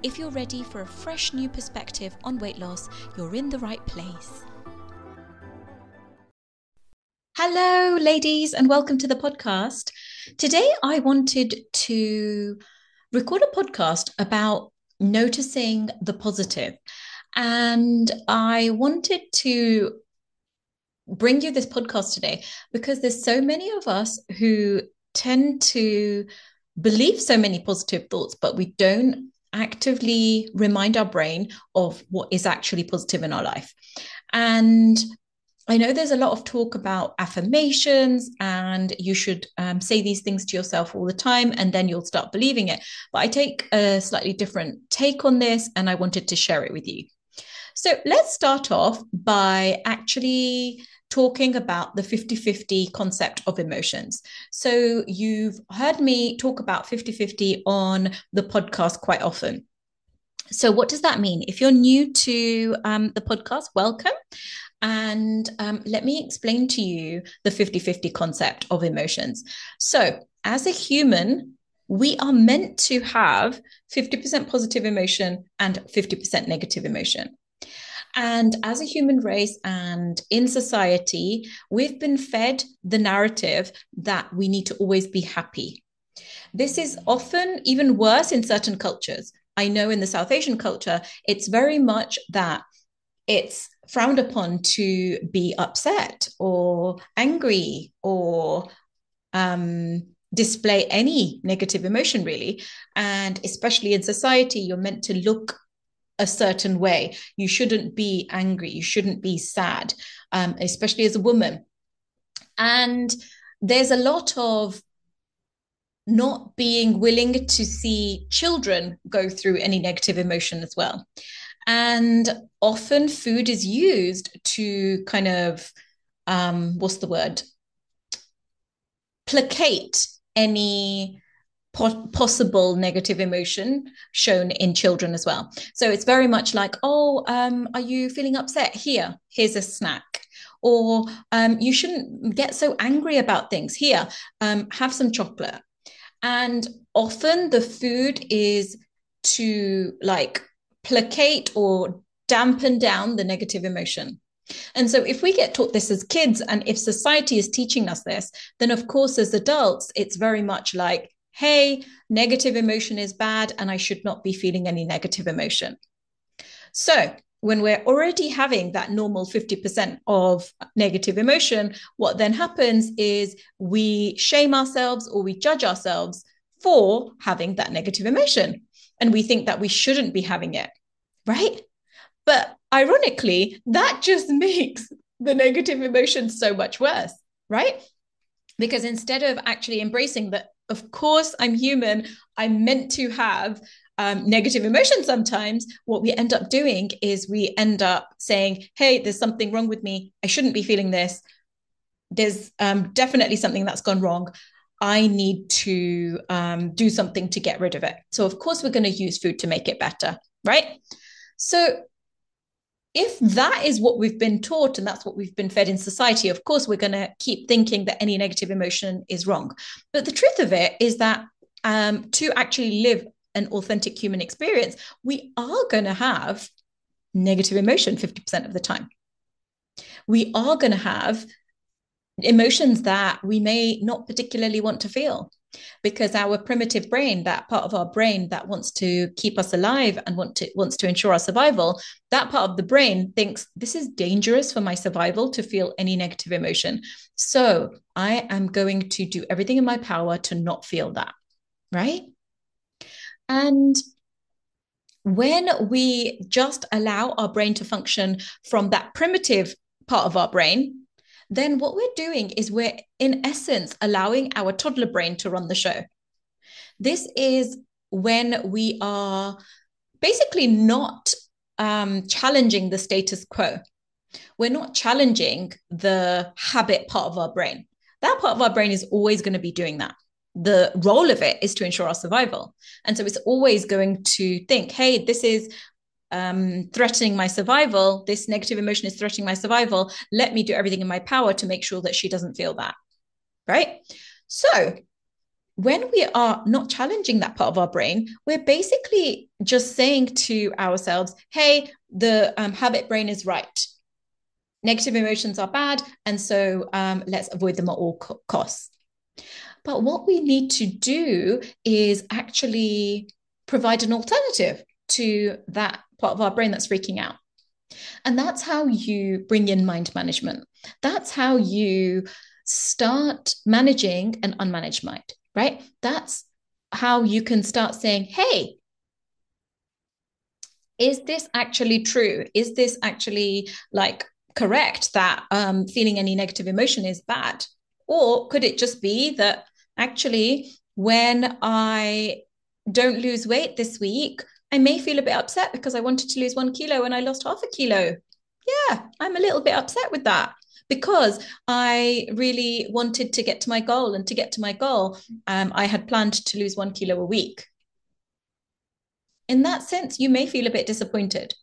If you're ready for a fresh new perspective on weight loss, you're in the right place. Hello, ladies, and welcome to the podcast. Today, I wanted to record a podcast about noticing the positive. And I wanted to bring you this podcast today because there's so many of us who tend to believe so many positive thoughts, but we don't actively remind our brain of what is actually positive in our life. And I know there's a lot of talk about affirmations, and you should um, say these things to yourself all the time, and then you'll start believing it. But I take a slightly different take on this, and I wanted to share it with you. So let's start off by actually talking about the 50 50 concept of emotions. So, you've heard me talk about 50 50 on the podcast quite often. So, what does that mean? If you're new to um, the podcast, welcome. And um, let me explain to you the 50 50 concept of emotions. So, as a human, we are meant to have 50% positive emotion and 50% negative emotion. And as a human race and in society, we've been fed the narrative that we need to always be happy. This is often even worse in certain cultures. I know in the South Asian culture, it's very much that it's frowned upon to be upset or angry or um, display any negative emotion, really. And especially in society, you're meant to look a certain way. You shouldn't be angry. You shouldn't be sad, um, especially as a woman. And there's a lot of not being willing to see children go through any negative emotion as well. And often food is used to kind of, um, what's the word? Placate any po- possible negative emotion shown in children as well. So it's very much like, oh, um, are you feeling upset? Here, here's a snack. Or um, you shouldn't get so angry about things. Here, um, have some chocolate. And often the food is to like placate or dampen down the negative emotion. And so, if we get taught this as kids, and if society is teaching us this, then of course, as adults, it's very much like hey, negative emotion is bad and I should not be feeling any negative emotion. So, when we're already having that normal 50% of negative emotion, what then happens is we shame ourselves or we judge ourselves for having that negative emotion. And we think that we shouldn't be having it, right? But ironically, that just makes the negative emotion so much worse, right? Because instead of actually embracing that of course i'm human. I'm meant to have um, negative emotions sometimes. What we end up doing is we end up saying hey there's something wrong with me. I shouldn't be feeling this. There's um, definitely something that's gone wrong. I need to um, do something to get rid of it. So of course we're going to use food to make it better right? So if that is what we've been taught and that's what we've been fed in society, of course, we're going to keep thinking that any negative emotion is wrong. But the truth of it is that um, to actually live an authentic human experience, we are going to have negative emotion 50% of the time. We are going to have emotions that we may not particularly want to feel because our primitive brain that part of our brain that wants to keep us alive and want to wants to ensure our survival that part of the brain thinks this is dangerous for my survival to feel any negative emotion. So i am going to do everything in my power to not feel that right? And when we just allow our brain to function from that primitive part of our brain then what we're doing is we're, in essence, allowing our toddler brain to run the show. This is when we are basically not um, challenging the status quo. We're not challenging the habit part of our brain. That part of our brain is always going to be doing that. The role of it is to ensure our survival. And so it's always going to think, hey, this is um, threatening my survival. This negative emotion is threatening my survival. Let me do everything in my power to make sure that she doesn't feel that. Right. So when we are not challenging that part of our brain, we're basically just saying to ourselves, hey, the um, habit brain is right. Negative emotions are bad. And so um, let's avoid them at all co- costs. But what we need to do is actually provide an alternative to that part of our brain that's freaking out. And that's how you bring in mind management. That's how you start managing an unmanaged mind right? That's how you can start saying, hey, is this actually true? Is this actually like correct that um, feeling any negative emotion is bad? Or could it just be that actually, when I don't lose weight this week, I may feel a bit upset because I wanted to lose one kilo and I lost half a kilo. Yeah, I'm a little bit upset with that because I really wanted to get to my goal. And to get to my goal, um, I had planned to lose one kilo a week. In that sense, you may feel a bit disappointed.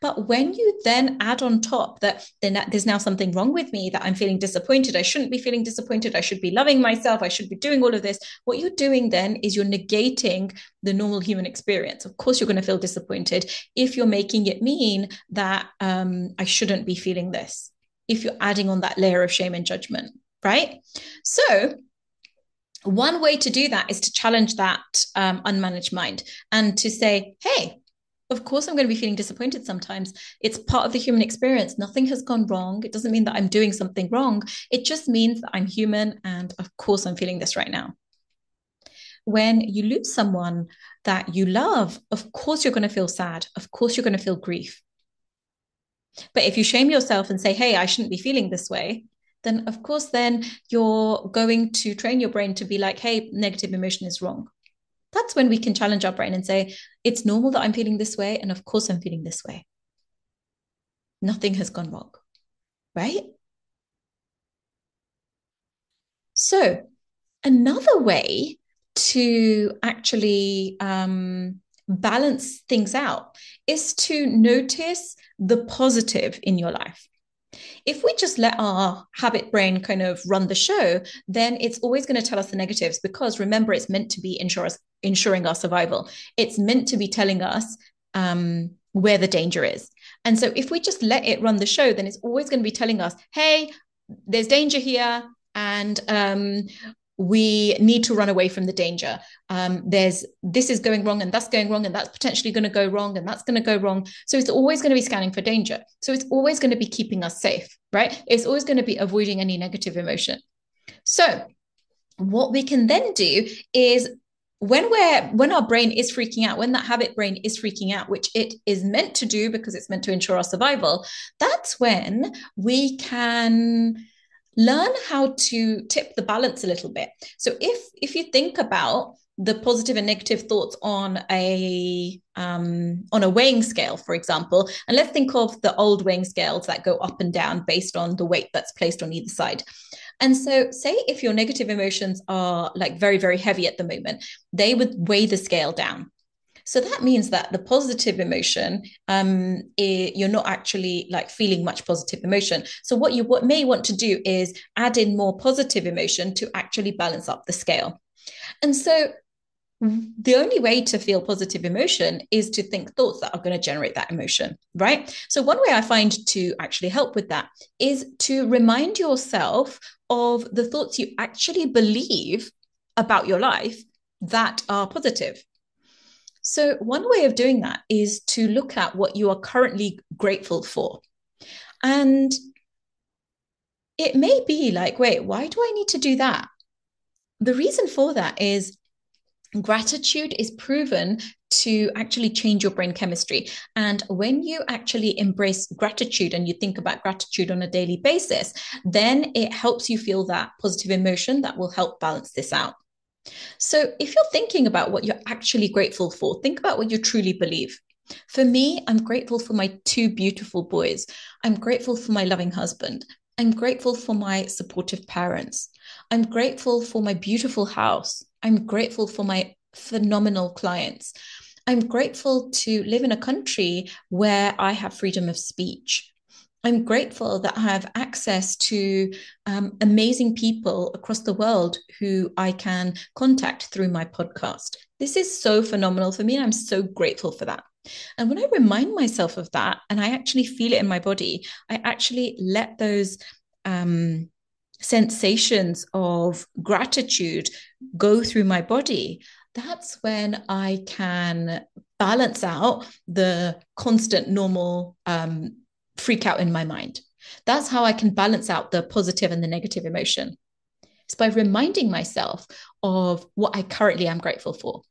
But when you then add on top that there's now something wrong with me, that I'm feeling disappointed, I shouldn't be feeling disappointed, I should be loving myself, I should be doing all of this. What you're doing then is you're negating the normal human experience. Of course, you're going to feel disappointed if you're making it mean that um, I shouldn't be feeling this if you're adding on that layer of shame and judgment, right? So, one way to do that is to challenge that um, unmanaged mind and to say, hey, of course, I'm going to be feeling disappointed sometimes. It's part of the human experience. Nothing has gone wrong. It doesn't mean that I'm doing something wrong. It just means that I'm human. And of course, I'm feeling this right now. When you lose someone that you love, of course, you're going to feel sad. Of course, you're going to feel grief. But if you shame yourself and say, hey, I shouldn't be feeling this way, then of course, then you're going to train your brain to be like, hey, negative emotion is wrong. That's when we can challenge our brain and say, it's normal that I'm feeling this way. And of course, I'm feeling this way. Nothing has gone wrong. Right? So, another way to actually um, balance things out is to notice the positive in your life. If we just let our habit brain kind of run the show, then it's always going to tell us the negatives because remember, it's meant to be us, ensuring our survival. It's meant to be telling us um, where the danger is. And so if we just let it run the show, then it's always going to be telling us, hey, there's danger here. And um, we need to run away from the danger. Um, there's this is going wrong and that's going wrong and that's potentially going to go wrong and that's going to go wrong. So it's always going to be scanning for danger. So it's always going to be keeping us safe, right? It's always going to be avoiding any negative emotion. So what we can then do is when we're when our brain is freaking out when that habit brain is freaking out which it is meant to do because it's meant to ensure our survival that's when we can learn how to tip the balance a little bit so if if you think about the positive and negative thoughts on a um, on a weighing scale, for example, and let's think of the old weighing scales that go up and down based on the weight that's placed on either side. And so, say if your negative emotions are like very very heavy at the moment, they would weigh the scale down. So that means that the positive emotion, um, it, you're not actually like feeling much positive emotion. So what you what may want to do is add in more positive emotion to actually balance up the scale. And so the only way to feel positive emotion is to think thoughts that are going to generate that emotion, right? So, one way I find to actually help with that is to remind yourself of the thoughts you actually believe about your life that are positive. So, one way of doing that is to look at what you are currently grateful for. And it may be like, wait, why do I need to do that? The reason for that is gratitude is proven to actually change your brain chemistry. And when you actually embrace gratitude and you think about gratitude on a daily basis, then it helps you feel that positive emotion that will help balance this out. So, if you're thinking about what you're actually grateful for, think about what you truly believe. For me, I'm grateful for my two beautiful boys. I'm grateful for my loving husband. I'm grateful for my supportive parents. I'm grateful for my beautiful house. I'm grateful for my phenomenal clients. I'm grateful to live in a country where I have freedom of speech. I'm grateful that I have access to um, amazing people across the world who I can contact through my podcast. This is so phenomenal for me, and I'm so grateful for that. And when I remind myself of that and I actually feel it in my body, I actually let those um, sensations of gratitude go through my body. That's when I can balance out the constant normal um, freak out in my mind. That's how I can balance out the positive and the negative emotion. It's by reminding myself of what I currently am grateful for.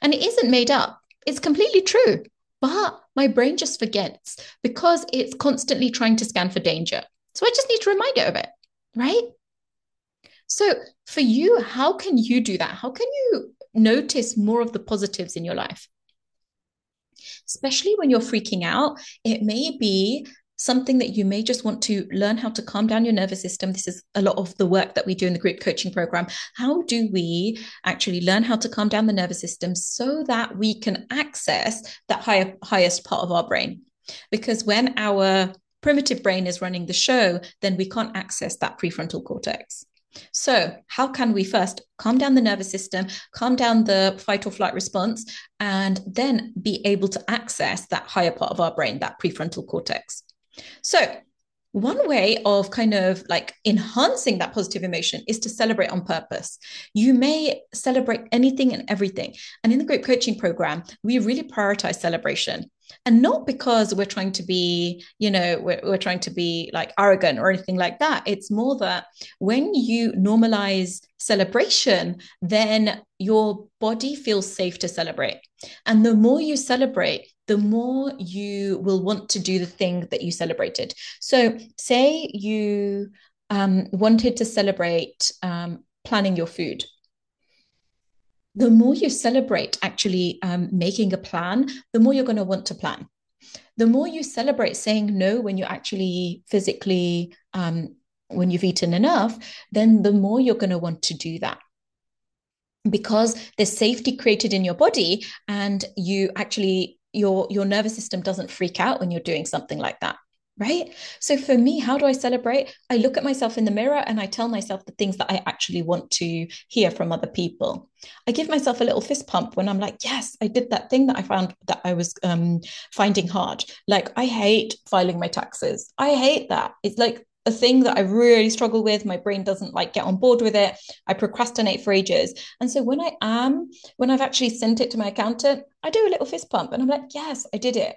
And it isn't made up, it's completely true. But my brain just forgets because it's constantly trying to scan for danger. So I just need to remind it of it, right? So for you, how can you do that? How can you notice more of the positives in your life? Especially when you're freaking out, it may be something that you may just want to learn how to calm down your nervous system. This is a lot of the work that we do in the group coaching program. How do we actually learn how to calm down the nervous system so that we can access that higher, highest part of our brain? Because when our primitive brain is running the show, then we can't access that prefrontal cortex. So, how can we first calm down the nervous system, calm down the fight or flight response, and then be able to access that higher part of our brain, that prefrontal cortex? So, one way of kind of like enhancing that positive emotion is to celebrate on purpose. You may celebrate anything and everything. And in the group coaching program, we really prioritize celebration. And not because we're trying to be, you know, we're, we're trying to be like arrogant or anything like that. It's more that when you normalize celebration, then your body feels safe to celebrate. And the more you celebrate, the more you will want to do the thing that you celebrated. So, say you um, wanted to celebrate um, planning your food. The more you celebrate actually um, making a plan, the more you're going to want to plan. The more you celebrate saying no when you actually physically, um, when you've eaten enough, then the more you're going to want to do that because there's safety created in your body and you actually your your nervous system doesn't freak out when you're doing something like that right? So for me how do i celebrate? I look at myself in the mirror and i tell myself the things that i actually want to hear from other people. I give myself a little fist pump when i'm like yes i did that thing that i found that i was um, finding hard. Like i hate filing my taxes. I hate that. It's like a thing that I really struggle with. My brain doesn't like get on board with it. I procrastinate for ages. And so when I am, when I've actually sent it to my accountant, I do a little fist pump and I'm like, yes, I did it.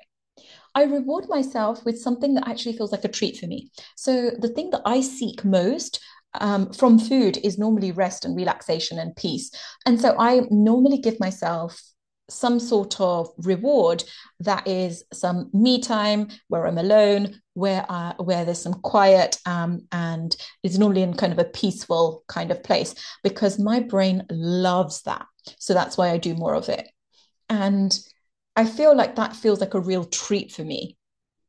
I reward myself with something that actually feels like a treat for me. So the thing that I seek most um, from food is normally rest and relaxation and peace. And so I normally give myself some sort of reward that is some me time where I'm alone, where uh, where there's some quiet um, and it's normally in kind of a peaceful kind of place because my brain loves that. So that's why I do more of it. And I feel like that feels like a real treat for me.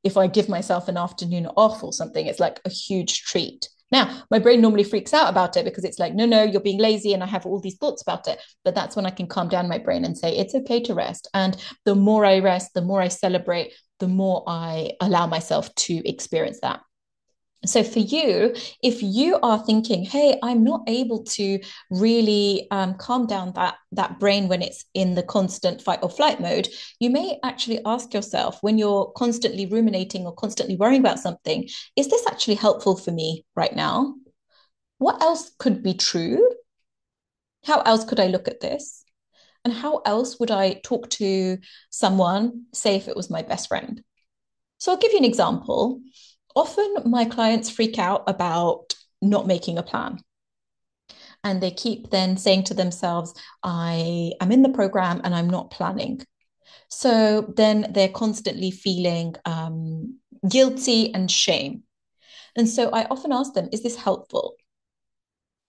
If I give myself an afternoon off or something, it's like a huge treat. Now, my brain normally freaks out about it because it's like, no, no, you're being lazy. And I have all these thoughts about it. But that's when I can calm down my brain and say, it's okay to rest. And the more I rest, the more I celebrate, the more I allow myself to experience that. So, for you, if you are thinking, "Hey, I'm not able to really um, calm down that that brain when it's in the constant fight or flight mode," you may actually ask yourself, when you're constantly ruminating or constantly worrying about something, "Is this actually helpful for me right now? What else could be true? How else could I look at this? And how else would I talk to someone, say if it was my best friend?" So, I'll give you an example often my clients freak out about not making a plan. And they keep then saying to themselves, I am in the program and I'm not planning. So then they're constantly feeling um, guilty and shame. And so I often ask them, is this helpful?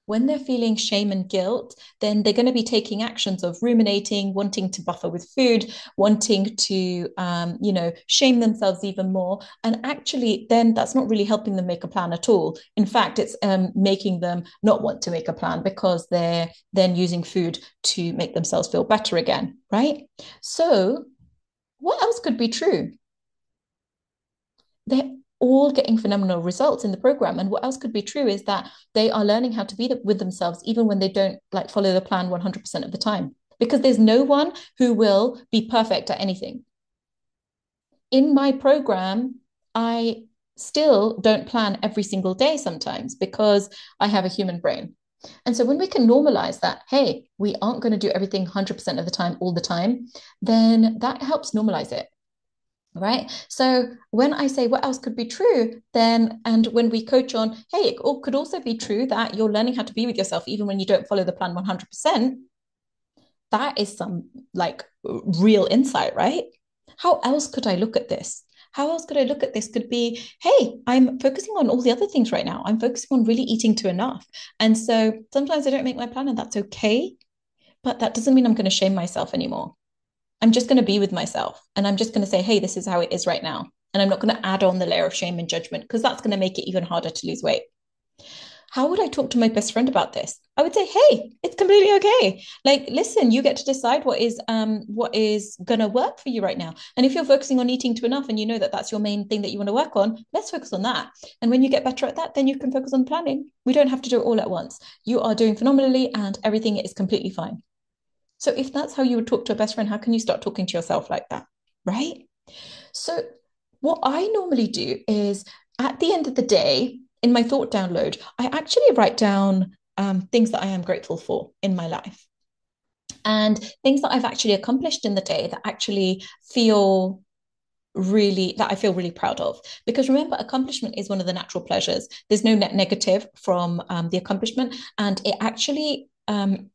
When they're feeling shame and guilt, then they're going to be taking actions of ruminating, wanting to buffer with food, wanting to, um, you know, shame themselves even more. And actually, then that's not really helping them make a plan at all. In fact, it's um, making them not want to make a plan because they're then using food to make themselves feel better again, right? So, what else could be true? All getting phenomenal results in the program. And what else could be true is that they are learning how to be with themselves, even when they don't like follow the plan 100% of the time, because there's no one who will be perfect at anything. In my program, I still don't plan every single day sometimes because I have a human brain. And so when we can normalize that, hey, we aren't going to do everything 100% of the time, all the time, then that helps normalize it right? So when i say what else could be true then and when we coach on hey it could also be true that you're learning how to be with yourself even when you don't follow the plan 100% that is some like real insight right? How else could i look at this? How else could i look at this could be hey i'm focusing on all the other things right now. I'm focusing on really eating to enough. And so sometimes i don't make my plan and that's okay but that doesn't mean i'm going to shame myself anymore I'm just going to be with myself and I'm just going to say, hey, this is how it is right now. And I'm not going to add on the layer of shame and judgment because that's going to make it even harder to lose weight. How would I talk to my best friend about this? I would say, hey, it's completely okay. Like, listen, you get to decide what is um what is gonna work for you right now. And if you're focusing on eating to enough and you know that that's your main thing that you want to work on, let's focus on that. And when you get better at that, then you can focus on planning. We don't have to do it all at once. You are doing phenomenally, and everything is completely fine. So if that's how you would talk to a best friend, how can you start talking to yourself like that? Right? So what I normally do is at the end of the day, in my thought download, I actually write down um, things that I am grateful for in my life and things that I've actually accomplished in the day that actually feel really that I feel really proud of. Because remember, accomplishment is one of the natural pleasures. There's no net negative from um, the accomplishment, and it actually um,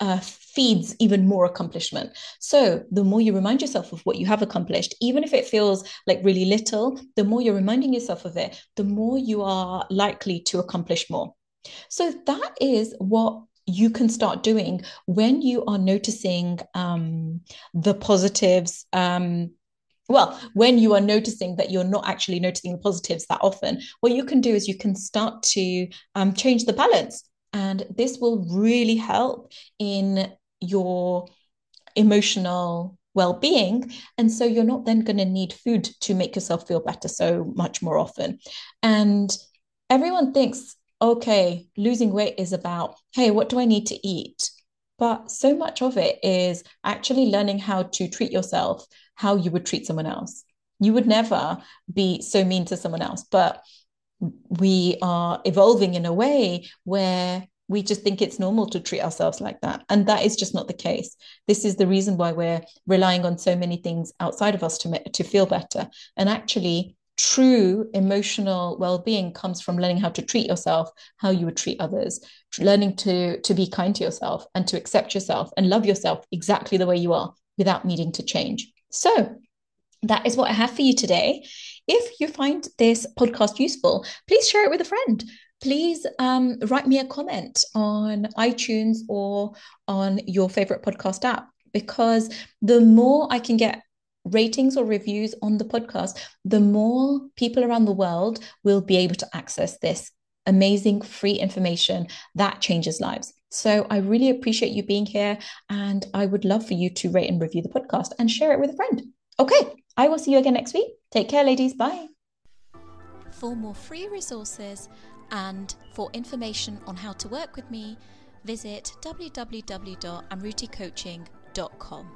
uh, feeds even more accomplishment. So the more you remind yourself of what you have accomplished, even if it feels like really little, the more you're reminding yourself of it, the more you are likely to accomplish more. So that is what you can start doing when you are noticing um, the positives. Um, well, when you are noticing that you're not actually noticing the positives that often, what you can do is you can start to um, change the balance. And this will really help in your emotional well-being. And so you're not then going to need food to make yourself feel better so much more often. And everyone thinks okay losing weight is about hey what do i need to eat? But so much of it is actually learning how to treat yourself how you would treat someone else. You would never be so mean to someone else. But we are evolving in a way where we just think it's normal to treat ourselves like that. And that is just not the case. This is the reason why we're relying on so many things outside of us to, to feel better. And actually, true emotional well-being comes from learning how to treat yourself how you would treat others learning to to be kind to yourself and to accept yourself and love yourself exactly the way you are without needing to change so that is what I have for you today. If you find this podcast useful, please share it with a friend. Please um, write me a comment on iTunes or on your favorite podcast app because the more I can get ratings or reviews on the podcast, the more people around the world will be able to access this amazing free information that changes lives. So I really appreciate you being here and I would love for you to rate and review the podcast and share it with a friend. Okay, I will see you again next week. Take care, ladies. Bye. For more free resources and for information on how to work with me, visit www.amruticoaching.com.